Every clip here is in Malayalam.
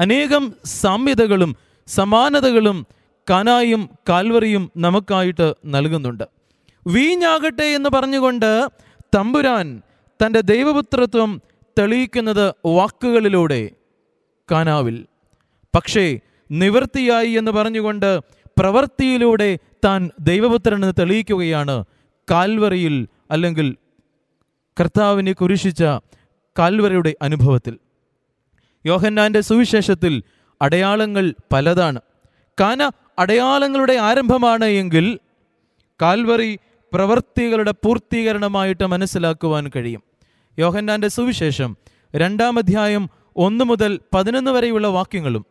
അനേകം സാമ്യതകളും സമാനതകളും കനായും കാൽവറിയും നമുക്കായിട്ട് നൽകുന്നുണ്ട്. വീഞ്ഞാകട്ടെ എന്ന് പറഞ്ഞുകൊണ്ട് തമ്പുരാൻ തന്റെ ദൈവപുത്രത്വം തെളിയിക്കുന്നത് വാക്കുകളിലൂടെ കാനാവിൽ. പക്ഷേ നിവൃത്തിയായി എന്ന് പറഞ്ഞുകൊണ്ട് പ്രവൃത്തിയിലൂടെ താൻ ദൈവപുത്രനെന്ന് തെളിയിക്കുകയാണ് കാൽവറിയിൽ അല്ലെങ്കിൽ കർത്താവിനെ കുരിശിച്ച കാൽവരയുടെ അനുഭവത്തിൽ. യോഹന്നാന്റെ സുവിശേഷത്തിൽ അടയാളങ്ങൾ പലതാണ്. കാന അടയാളങ്ങളുടെ ആരംഭമാണ് എങ്കിൽ കാൽവറി പ്രവൃത്തികളുടെ പൂർത്തീകരണമായിട്ട് മനസ്സിലാക്കുവാൻ കഴിയും. യോഹന്നാന്റെ സുവിശേഷം രണ്ടാം അധ്യായം ഒന്ന് മുതൽ പതിനൊന്ന് വരെയുള്ള വാക്യങ്ങളും.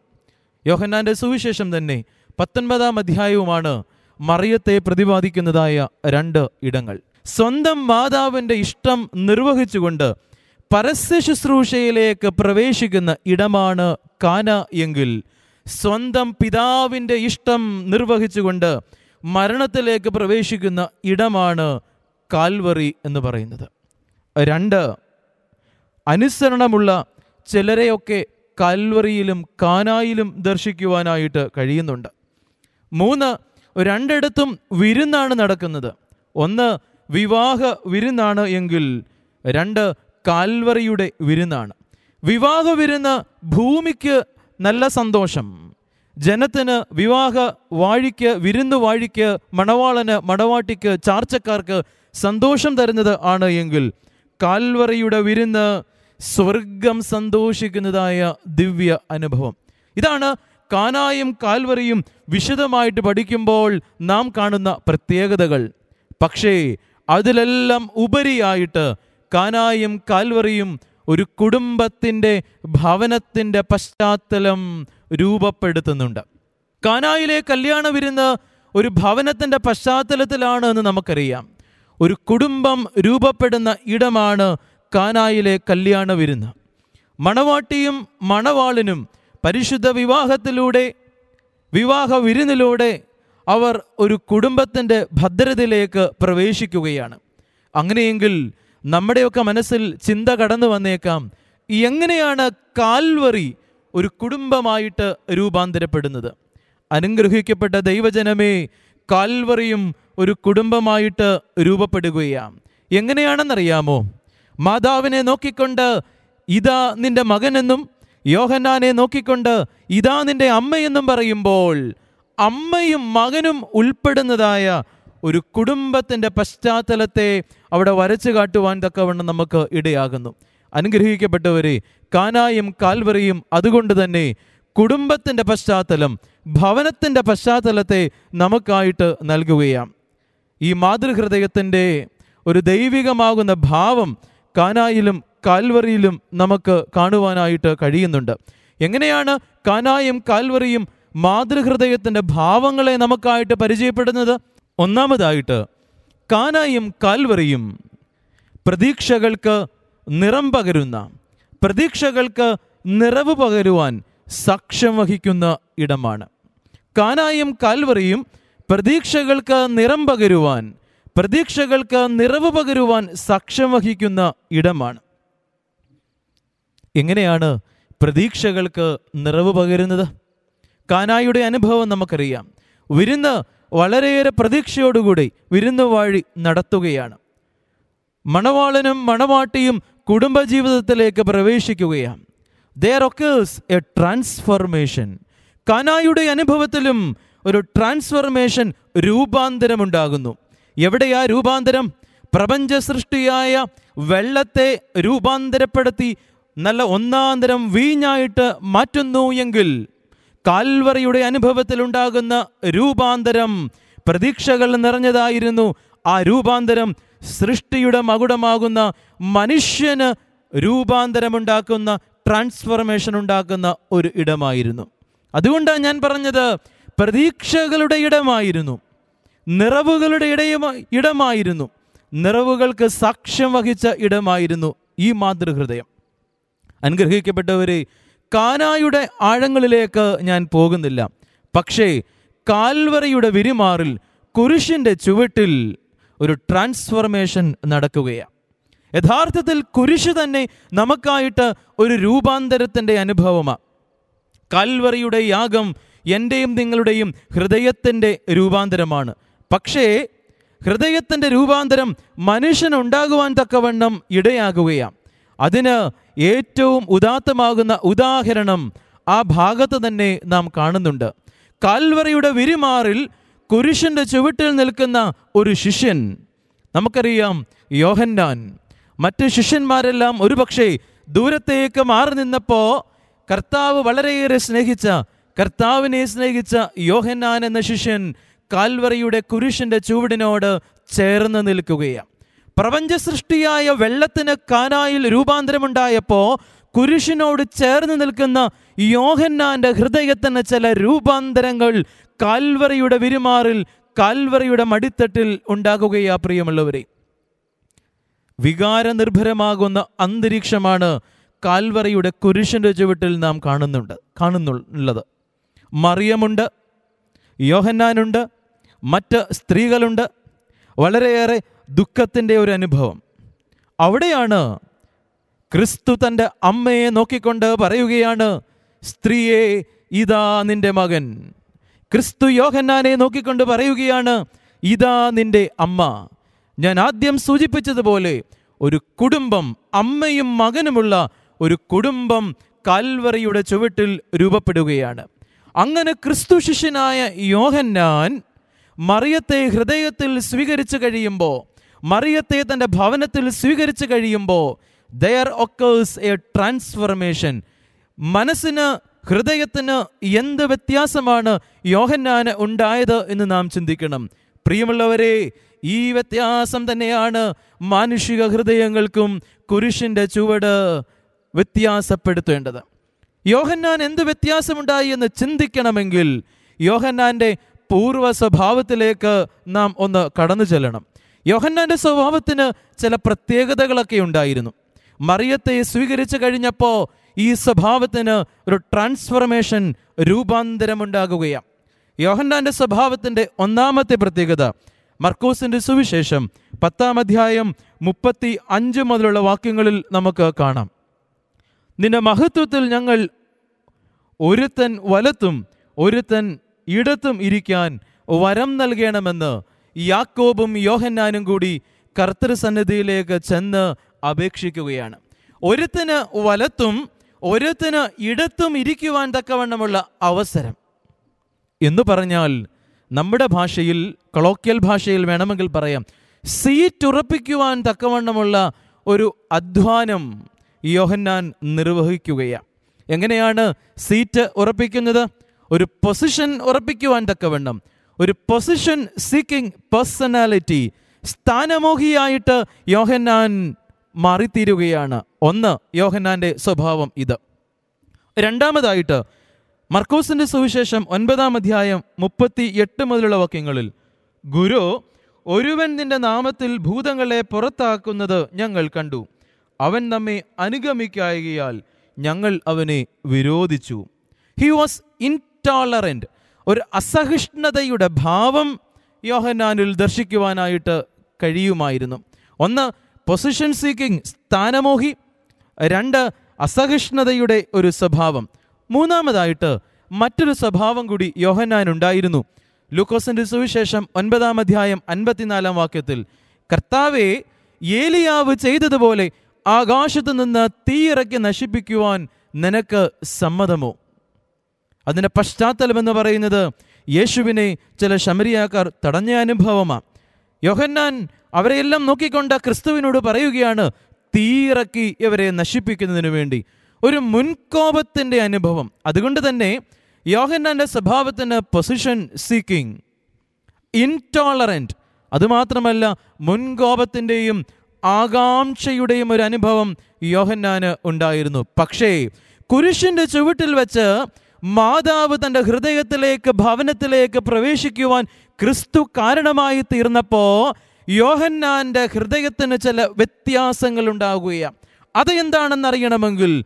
യോഹന്നാന്റെ സുവിശേഷം തന്നെ പത്തൊൻപതാം അധ്യായവുമാണ് മറിയത്തെ പ്രതിപാദിക്കുന്നതായ രണ്ട് ഇടങ്ങൾ. സ്വന്തം മാതാവിന്റെ ഇഷ്ടം നിർവഹിച്ചുകൊണ്ട് പരസ്യ ശുശ്രൂഷയിലേക്ക് പ്രവേശിക്കുന്ന ഇടമാണ് കാന എങ്കിൽ സ്വന്തം പിതാവിന്റെ ഇഷ്ടം നിർവഹിച്ചുകൊണ്ട് മരണത്തിലേക്ക് പ്രവേശിക്കുന്ന ഇടമാണ് കാൽവറി എന്ന് പറയുന്നത്. രണ്ട് അനുസരണമുള്ള ചിലരെയൊക്കെ കാൽവറിയിലും കാനായിലും ദർശിക്കുവാനായിട്ട് കഴിയുന്നുണ്ട്. മൂന്ന് രണ്ടിടത്തും വിരുന്നാണ് നടക്കുന്നത്. ഒന്ന് വിവാഹ വിരുന്നാണ് എങ്കിൽ രണ്ട് കാൽവറിയുടെ വിരുന്നാണ്. വിവാഹ വിരുന്ന് ഭൂമിക്ക് നല്ല സന്തോഷം. ജനത്തിന് വിവാഹ വാഴിക്ക് വിരുന്ന് വാഴിക്ക് മണവാളന് മണവാട്ടിക്ക് ചാർച്ചക്കാർക്ക് സന്തോഷം തരുന്നത് ആണ് എങ്കിൽ കാൽവറിയുടെ വിരുന്ന് സ്വർഗം സന്തോഷിക്കുന്നതായ ദിവ്യ അനുഭവം. ഇതാണ് കാനായും കാൽവറിയും വിശദമായിട്ട് പഠിക്കുമ്പോൾ നാം കാണുന്ന പ്രത്യേകതകൾ. പക്ഷേ അതിലെല്ലാം ഉപരിയായിട്ട് കാനായും കാൽവറിയും ഒരു കുടുംബത്തിന്റെ ഭവനത്തിന്റെ പശ്ചാത്തലം രൂപപ്പെടുത്തുന്നുണ്ട്. കാനായിലെ കല്യാണ വിരുന്ന് ഒരു ഭവനത്തിന്റെ പശ്ചാത്തലത്തിലാണ് എന്ന് നമുക്കറിയാം. ഒരു കുടുംബം രൂപപ്പെടുന്ന ഇടമാണ് കാനായിലെ കല്യാണ വിരുന്ന്. മണവാട്ടിയും മണവാളിനും പരിശുദ്ധ വിവാഹത്തിലൂടെ വിവാഹ വിരുന്നിലൂടെ അവർ ഒരു കുടുംബത്തിന്റെ ഭദ്രതയിലേക്ക് പ്രവേശിക്കുകയാണ്. അങ്ങനെയെങ്കിൽ നമ്മുടെയൊക്കെ മനസ്സിൽ ചിന്ത കടന്നു വന്നേക്കാം. എങ്ങനെയാണ് കാൽവറി ഒരു കുടുംബമായിട്ട് രൂപാന്തരപ്പെടുന്നത്? അനുഗ്രഹിക്കപ്പെട്ട ദൈവജനമേ കാൽവറിയും ഒരു കുടുംബമായിട്ട് രൂപപ്പെടുകയാണ്. എങ്ങനെയാണെന്നറിയാമോ? മാതാവിനെ നോക്കിക്കൊണ്ട് ഇതാ നിന്റെ മകനെന്നും യോഹന്നാനെ നോക്കിക്കൊണ്ട് ഇതാ നിന്റെ അമ്മയെന്നും പറയുമ്പോൾ അമ്മയും മകനും ഉൾപ്പെടുന്നതായ ഒരു കുടുംബത്തിന്റെ പശ്ചാത്തലത്തെ അവിടെ വരച്ചു കാട്ടുവാൻ തക്കവണ്ണം നമുക്ക് ഇടയാകുന്നു. അനുഗ്രഹിക്കപ്പെട്ടവരെ കാനായും കാൽവറിയും അതുകൊണ്ട് തന്നെ കുടുംബത്തിന്റെ പശ്ചാത്തലം ഭവനത്തിന്റെ പശ്ചാത്തലത്തെ നമുക്കായിട്ട് നൽകുകയാണ് ഈ മാതൃഹൃദയത്തിന്റെ ഒരു ദൈവികമാകുന്ന ഭാവം കാനായിലും കാൽവറിയിലും നമുക്ക് കാണുവാനായിട്ട് കഴിയുന്നുണ്ട്. എങ്ങനെയാണ് കാനായും കാൽവറിയും മാതൃഹൃദയത്തിന്റെ ഭാവങ്ങളെ നമുക്കായിട്ട് പരിചയപ്പെടുന്നത്? ഒന്നാമതായിട്ട് കാനായും കാൽവറിയും പ്രതീക്ഷകൾക്ക് നിറം പകരുന്ന പ്രതീക്ഷകൾക്ക് നിറവ് പകരുവാൻ സാക്ഷ്യം വഹിക്കുന്ന ഇടമാണ്. കാനായും കാൽവറിയും പ്രതീക്ഷകൾക്ക് നിറം പകരുവാൻ പ്രതീക്ഷകൾക്ക് നിറവ് പകരുവാൻ സാക്ഷ്യം വഹിക്കുന്ന ഇടമാണ്. എങ്ങനെയാണ് പ്രതീക്ഷകൾക്ക് നിറവ് പകരുന്നത്? കാനായുടെ അനുഭവം നമുക്കറിയാം. വിരുന്ന് വളരെയേറെ പ്രതീക്ഷയോടുകൂടി വിരുന്ന് വാഴി നടത്തുകയാണ്. മണവാളനും മണവാട്ടിയും കുടുംബജീവിതത്തിലേക്ക് പ്രവേശിക്കുകയാണ്. ദർ ഒക്കേഴ്സ് എ ട്രാൻസ്ഫർമേഷൻ കാനായുടെ അനുഭവത്തിലും ഒരു ട്രാൻസ്ഫർമേഷൻ രൂപാന്തരമുണ്ടാകുന്നു. എവിടെയാ രൂപാന്തരം? പ്രപഞ്ച സൃഷ്ടിയായ വെള്ളത്തെ രൂപാന്തരപ്പെടുത്തി നല്ല ഒന്നാന്തരം വീഞ്ഞായിട്ട് മാറ്റുന്നു എങ്കിൽ കാൽവറിയുടെ അനുഭവത്തിൽ ഉണ്ടാകുന്ന രൂപാന്തരം പ്രതീക്ഷകൾ നിറഞ്ഞതായിരുന്നു. ആ രൂപാന്തരം സൃഷ്ടിയുടെ മകുടമാകുന്ന മനുഷ്യന് രൂപാന്തരമുണ്ടാക്കുന്ന ട്രാൻസ്ഫർമേഷൻ ഉണ്ടാക്കുന്ന ഒരു ഇടമായിരുന്നു. അതുകൊണ്ടാണ് ഞാൻ പറഞ്ഞത് പ്രതീക്ഷകളുടെ ഇടമായിരുന്നു. നിറവുകളുടെ ഇടയുമായി ഇടമായിരുന്നു. നിറവുകൾക്ക് സാക്ഷ്യം വഹിച്ച ഇടമായിരുന്നു ഈ മാതൃഹൃദയം. അനുഗ്രഹിക്കപ്പെട്ടവരെ കാനായുടെ ആഴങ്ങളിലേക്ക് ഞാൻ പോകുന്നില്ല. പക്ഷേ കാൽവറയുടെ വിരിമാറിൽ കുരിശിന്റെ ചുവട്ടിൽ ഒരു ട്രാൻസ്ഫർമേഷൻ നടക്കുകയാണ് യഥാർത്ഥത്തിൽ കുരിശ് തന്നെ നമുക്കായിട്ട് ഒരു രൂപാന്തരത്തിന്റെ അനുഭവമാണ് കാൽവറിയുടെ യാഗം എന്റെയും നിങ്ങളുടെയും ഹൃദയത്തിന്റെ രൂപാന്തരമാണ്. പക്ഷേ ഹൃദയത്തിന്റെ രൂപാന്തരം മനുഷ്യനുണ്ടാകുവാൻ തക്കവണ്ണം ഇടയാകുകയാണ് അതിന് ഏറ്റവും ഉദാത്തമാകുന്ന ഉദാഹരണം ആ ഭാഗത്ത് തന്നെ നാം കാണുന്നുണ്ട്. കാൽവറിയുടെ വിരിമാറിൽ കുരിശിന്റെ ചുവട്ടിൽ നിൽക്കുന്ന ഒരു ശിഷ്യൻ. നമുക്കറിയാം യോഹന്നാൻ. മറ്റ് ശിഷ്യന്മാരെല്ലാം ഒരുപക്ഷെ ദൂരത്തേക്ക് മാറി നിന്നപ്പോൾ കർത്താവ് വളരെയേറെ സ്നേഹിച്ച കർത്താവിനെ സ്നേഹിച്ച യോഹന്നാൻ എന്ന ശിഷ്യൻ കാൽവറിയുടെ കുരിശിന്റെ ചുവടിനോട് ചേർന്ന് നിൽക്കുകയാണ്. പ്രപഞ്ച സൃഷ്ടിയായ വെള്ളത്തിന് കാനായിൽ രൂപാന്തരമുണ്ടായപ്പോൾ കുരിശിനോട് ചേർന്ന് നിൽക്കുന്ന യോഹന്നാന്റെ ഹൃദയത്തിന് ചില രൂപാന്തരങ്ങൾ കാൽവറിയുടെ വിരുമാറിൽ കാൽവറിയുടെ മടിത്തട്ടിൽ ഉണ്ടാകുകയാ പ്രിയമുള്ളവരെ. വികാരനിർഭരമാകുന്ന അന്തരീക്ഷമാണ് കാൽവറിയുടെ കുരിശിന്റെ ചുവട്ടിൽ നാം കാണുന്നുണ്ട് കാണുന്നുള്ളത്. മറിയമുണ്ട് യോഹന്നാനുണ്ട് മറ്റ് സ്ത്രീകളുണ്ട്. വളരെയേറെ ദുഃഖത്തിന്റെ ഒരു അനുഭവം. അവിടെയാണ് ക്രിസ്തു തന്റെ അമ്മയെ നോക്കിക്കൊണ്ട് പറയുകയാണ് സ്ത്രീയെ ഇതാ നിന്റെ മകൻ. ക്രിസ്തു യോഹന്നാനെ നോക്കിക്കൊണ്ട് പറയുകയാണ് ഇതാ നിന്റെ അമ്മ. ഞാൻ ആദ്യം സൂചിപ്പിച്ചതുപോലെ ഒരു കുടുംബം അമ്മയും മകനുമുള്ള ഒരു കുടുംബം കാൽവറിയുടെ ചുവട്ടിൽ രൂപപ്പെടുകയാണ്. അങ്ങനെ ക്രിസ്തു ശിഷ്യനായ യോഹന്നാൻ മറിയത്തെ ഹൃദയത്തിൽ സ്വീകരിച്ചു കഴിയുമ്പോൾ മറിയത്തെ തന്റെ ഭവനത്തിൽ സ്വീകരിച്ചു കഴിയുമ്പോൾ ദയർ ഒക്കേഴ്സ് എ ട്രാൻസ്ഫർമേഷൻ മനസ്സിന് ഹൃദയത്തിന് എന്ത് വ്യത്യാസമാണ് യോഹന്നാന് ഉണ്ടായത് എന്ന് നാം ചിന്തിക്കണം. പ്രിയമുള്ളവരെ ഈ വ്യത്യാസം തന്നെയാണ് മാനുഷിക ഹൃദയങ്ങൾക്കും കുരിശിന്റെ ചുവട് വ്യത്യാസപ്പെടുത്തേണ്ടത്. യോഹന്നാൻ എന്ത് വ്യത്യാസമുണ്ടായി എന്ന് ചിന്തിക്കണമെങ്കിൽ യോഹന്നാന്റെ പൂർവ സ്വഭാവത്തിലേക്ക് നാം ഒന്ന് കടന്നു ചെല്ലണം. യോഹന്നാന്റെ സ്വഭാവത്തിന് ചില പ്രത്യേകതകളൊക്കെ ഉണ്ടായിരുന്നു. മറിയത്തെ സ്വീകരിച്ചു കഴിഞ്ഞപ്പോൾ ഈ സ്വഭാവത്തിന് ഒരു ട്രാൻസ്ഫർമേഷൻ രൂപാന്തരമുണ്ടാകുകയാണ്. യോഹന്നാന്റെ സ്വഭാവത്തിന്റെ ഒന്നാമത്തെ പ്രത്യേകത മർക്കോസിന്റെ സുവിശേഷം പത്താം അധ്യായം മുപ്പത്തി അഞ്ച് മുതലുള്ള വാക്യങ്ങളിൽ നമുക്ക് കാണാം. നിന്റെ മഹത്വത്തിൽ ഞങ്ങൾ ഒരുത്തൻ വലത്തും ഒരുത്തൻ ഇടത്തും ഇരിക്കാൻ വരം നൽകണമെന്ന് യാക്കോബും യോഹന്നാനും കൂടി കർത്തൃസന്നിധിയിലേക്ക് ചെന്ന് അപേക്ഷിക്കുകയാണ്. ഒരുത്തിന് വലത്തും ഒരുത്തിന് ഇടത്തും ഇരിക്കുവാൻ തക്കവണ്ണമുള്ള അവസരം. എന്ന് പറഞ്ഞാൽ നമ്മുടെ ഭാഷയിൽ കൊളോക്കിയൽ ഭാഷയിൽ വേണമെങ്കിൽ പറയാം സീറ്റ് ഉറപ്പിക്കുവാൻ തക്കവണ്ണമുള്ള ഒരു അധ്വാനം യോഹന്നാൻ നിർവഹിക്കുകയാണ്. എങ്ങനെയാണ് സീറ്റ് ഉറപ്പിക്കുന്നത്? ഒരു പൊസിഷൻ ഉറപ്പിക്കുവാൻ തക്കവണ്ണം. ഒരു പൊസിഷൻ സീക്കിംഗ് പേഴ്സണാലിറ്റി സ്ഥാനമോഹിയായിട്ട് യോഹന്നാൻ മാറിത്തീരുകയാണ്. ഒന്ന് യോഹന്നാന്റെ സ്വഭാവം ഇത്. രണ്ടാമതായിട്ട് മർക്കോസിന്റെ സുവിശേഷം ഒൻപതാം അധ്യായം മുപ്പത്തി എട്ട് മുതലുള്ള വാക്യങ്ങളിൽ ഗുരു ഒരുവൻ നിന്റെ നാമത്തിൽ ഭൂതങ്ങളെ പുറത്താക്കുന്നത് ഞങ്ങൾ കണ്ടു. അവൻ നമ്മെ അനുഗമിക്കായകയാൽ ഞങ്ങൾ അവനെ വിരോധിച്ചു. ഹി വാസ് ഇൻടോളറന്റ് ഒരു അസഹിഷ്ണുതയുടെ ഭാവം യോഹന്നാനിൽ ദർശിക്കുവാനായിട്ട് കഴിയുമായിരുന്നു. ഒന്ന് പൊസിഷൻ സീക്കിംഗ് സ്ഥാനമോഹി. രണ്ട് അസഹിഷ്ണുതയുടെ ഒരു സ്വഭാവം. മൂന്നാമതായിട്ട് മറ്റൊരു സ്വഭാവം കൂടി യോഹന്നാനുണ്ടായിരുന്നു. ലൂക്കോസിന്റെ സുവിശേഷം ഒൻപതാം അധ്യായം അൻപത്തിനാലാം വാക്യത്തിൽ കർത്താവെ ഏലിയാവ് ചെയ്തതുപോലെ ആകാശത്തു നിന്ന് തീയിറക്കി നശിപ്പിക്കുവാൻ നിനക്ക് സമ്മതമോ? അതിന്റെ പശ്ചാത്തലം എന്ന് പറയുന്നത് യേശുവിനെ ചില ശമരിയാക്കാർ തടഞ്ഞ അനുഭവമാണ്. യോഹന്നാൻ അവരെയെല്ലാം നോക്കിക്കൊണ്ട് ക്രിസ്തുവിനോട് പറയുകയാണ് തീയിറക്കി ഇവരെ നശിപ്പിക്കുന്നതിന് വേണ്ടി. ഒരു മുൻകോപത്തിന്റെ അനുഭവം. അതുകൊണ്ട് തന്നെ യോഹന്നാന്റെ സ്വഭാവത്തിന് പൊസിഷൻ സീക്കിംഗ് ഇൻടോളറന്റ് അതുമാത്രമല്ല മുൻകോപത്തിന്റെയും ആകാംക്ഷയുടെയും ഒരു അനുഭവം യോഹന്നാന് ഉണ്ടായിരുന്നു. പക്ഷേ കുരിശിന്റെ ചുവട്ടിൽ വെച്ച് മാതാവ് തന്റെ ഹൃദയത്തിലേക്ക് ഭവനത്തിലേക്ക് പ്രവേശിക്കുവാൻ ക്രിസ്തു കാരണമായി തീർന്നപ്പോൾ യോഹന്നാന്റെ ഹൃദയത്തിന് ചില വ്യത്യാസങ്ങൾ ഉണ്ടാവുകയാണ് അത് എന്താണെന്ന് അറിയണമെങ്കിൽ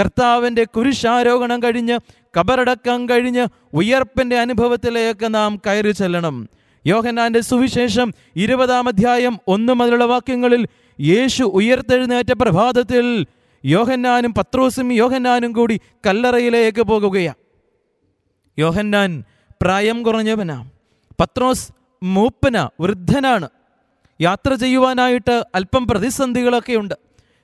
കർത്താവിന്റെ കുരിശാരോഹണം കഴിഞ്ഞ് കബറടക്കം കഴിഞ്ഞ് ഉയർപ്പിന്റെ അനുഭവത്തിലേക്ക് നാം കയറി ചെല്ലണം. യോഹന്നാന്റെ സുവിശേഷം ഇരുപതാം അധ്യായം ഒന്ന് മുതലുള്ള വാക്യങ്ങളിൽ യേശു ഉയർത്തെഴുന്നേറ്റ പ്രഭാതത്തിൽ യോഹന്നാനും പത്രോസും യോഹന്നാനും കൂടി കല്ലറയിലേക്ക് പോകുകയാണ് യോഹന്നാൻ പ്രായം കുറഞ്ഞവനാ. പത്രോസ് മൂപ്പന വൃദ്ധനാണ്. യാത്ര ചെയ്യുവാനായിട്ട് അല്പം പ്രതിസന്ധികളൊക്കെ ഉണ്ട്.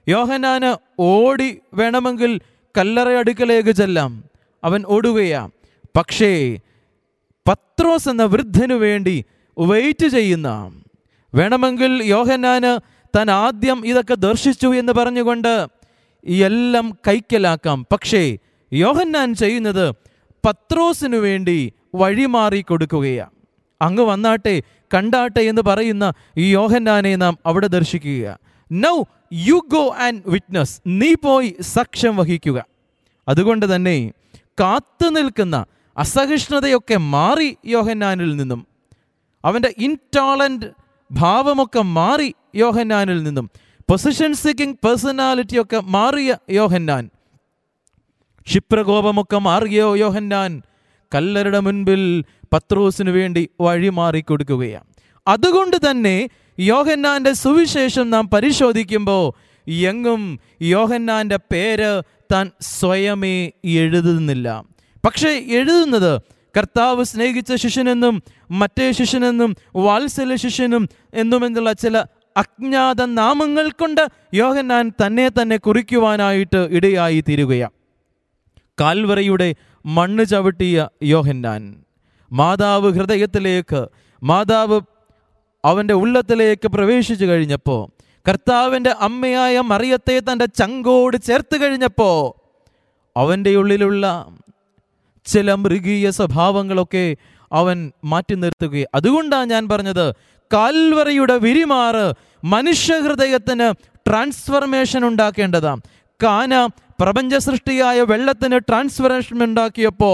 യോഹന്നാന് ഓടി വേണമെങ്കിൽ കല്ലറ അടുക്കലേക്ക് ചെല്ലാം. അവൻ ഓടുകയാണ് പക്ഷേ പത്രോസ് എന്ന വൃദ്ധനു വേണ്ടി വെയിറ്റ് ചെയ്യുന്ന. വേണമെങ്കിൽ യോഹന്നാന് താൻ ആദ്യം ഇതൊക്കെ ദർശിച്ചു എന്ന് പറഞ്ഞുകൊണ്ട് ഈ എല്ലാം കൈക്കലാക്കാം. പക്ഷേ യോഹന്നാൻ ചെയ്യുന്നത് പത്രോസിനു വേണ്ടി വഴിമാറി കൊടുക്കുകയാണ്. അങ്ങ് വന്നാട്ടെ കണ്ടാട്ടെ എന്ന് പറയുന്ന ഈ യോഹന്നാനെ നാം അവിടെ ദർശിക്കുക now you go and witness നീ പോയി സക്ഷം വഹിക്കുക. അതുകൊണ്ട് തന്നെ കാത്തു നിൽക്കുന്ന അസഹിഷ്ണുതയൊക്കെ മാറി യോഹന്നാനിൽ നിന്നും. അവന്റെ ഇൻടോളന്റ് ഭാവമൊക്കെ മാറി യോഹന്നാനിൽ നിന്നും. പൊസിഷൻ സീക്കിംഗ് പേഴ്സണാലിറ്റിയൊക്കെ മാറിയ യോഹന്നാൻ. ക്ഷിപ്രകോപമൊക്കെ മാറിയ യോഹന്നാൻ കല്ലരുടെ മുൻപിൽ പത്രോസിനു വേണ്ടി വഴി മാറിക്കൊടുക്കുകയാണ് അതുകൊണ്ട് തന്നെ യോഹന്നാന്റെ സുവിശേഷം നാം പരിശോധിക്കുമ്പോൾ എങ്ങും യോഹന്നാന്റെ പേര് താൻ സ്വയമേ എഴുതുന്നില്ല. പക്ഷേ എഴുതുന്നത് കർത്താവ് സ്നേഹിച്ച ശിഷ്യനെന്നും മറ്റേ ശിഷ്യനെന്നും വാത്സല്യ ശിഷ്യനും എന്നുമെന്നുള്ള ചില അജ്ഞാത നാമങ്ങൾ കൊണ്ട് യോഹന്നാൻ തന്നെ തന്നെ കുറിക്കുവാനായിട്ട് ഇടയായി തീരുകയാണ് കാൽവറയുടെ മണ്ണ് ചവിട്ടിയ യോഹന്നാൻ മാതാവ് ഹൃദയത്തിലേക്ക് മാതാവ് അവന്റെ ഉള്ളത്തിലേക്ക് പ്രവേശിച്ചു കഴിഞ്ഞപ്പോൾ കർത്താവിന്റെ അമ്മയായ മറിയത്തെ തന്റെ ചങ്കോട് ചേർത്ത് കഴിഞ്ഞപ്പോൾ അവന്റെ ഉള്ളിലുള്ള ചില മൃഗീയ സ്വഭാവങ്ങളൊക്കെ അവൻ മാറ്റി നിർത്തുകയും. അതുകൊണ്ടാണ് ഞാൻ പറഞ്ഞത് കാൽവറയുടെ വിരിമാറ് മനുഷ്യഹൃദയത്തിന് ട്രാൻസ്ഫർമേഷൻ ഉണ്ടാക്കേണ്ടതാണ് കാന പ്രപഞ്ച സൃഷ്ടിയായ വെള്ളത്തിന് ട്രാൻസ്ഫർമേഷൻ ഉണ്ടാക്കിയപ്പോ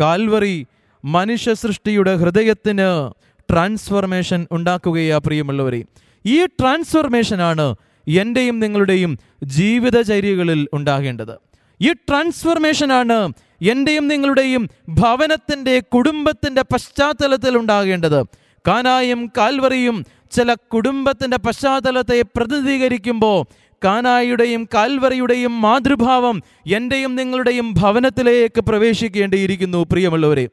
കാൽവറി മനുഷ്യ സൃഷ്ടിയുടെ ഹൃദയത്തിന് ട്രാൻസ്ഫർമേഷൻ ഉണ്ടാക്കുകയാ പ്രിയമുള്ളവരെ. ഈ ട്രാൻസ്ഫർമേഷനാണ് എന്റെയും നിങ്ങളുടെയും ജീവിതചര്യകളിൽ ഉണ്ടാകേണ്ടത്. ഈ ട്രാൻസ്ഫർമേഷനാണ് എന്റെയും നിങ്ങളുടെയും ഭവനത്തിന്റെ കുടുംബത്തിന്റെ പശ്ചാത്തലത്തിൽ ഉണ്ടാകേണ്ടത്. കാനായും കാൽവറിയും ചില കുടുംബത്തിന്റെ പശ്ചാത്തലത്തെ പ്രതിനിധീകരിക്കുമ്പോൾ കാനായുടെയും കാൽവറിയുടെയും മാതൃഭാവം എന്റെയും നിങ്ങളുടെയും ഭവനത്തിലേക്ക് പ്രവേശിക്കേണ്ടിയിരിക്കുന്നു. പ്രിയമുള്ളവരെ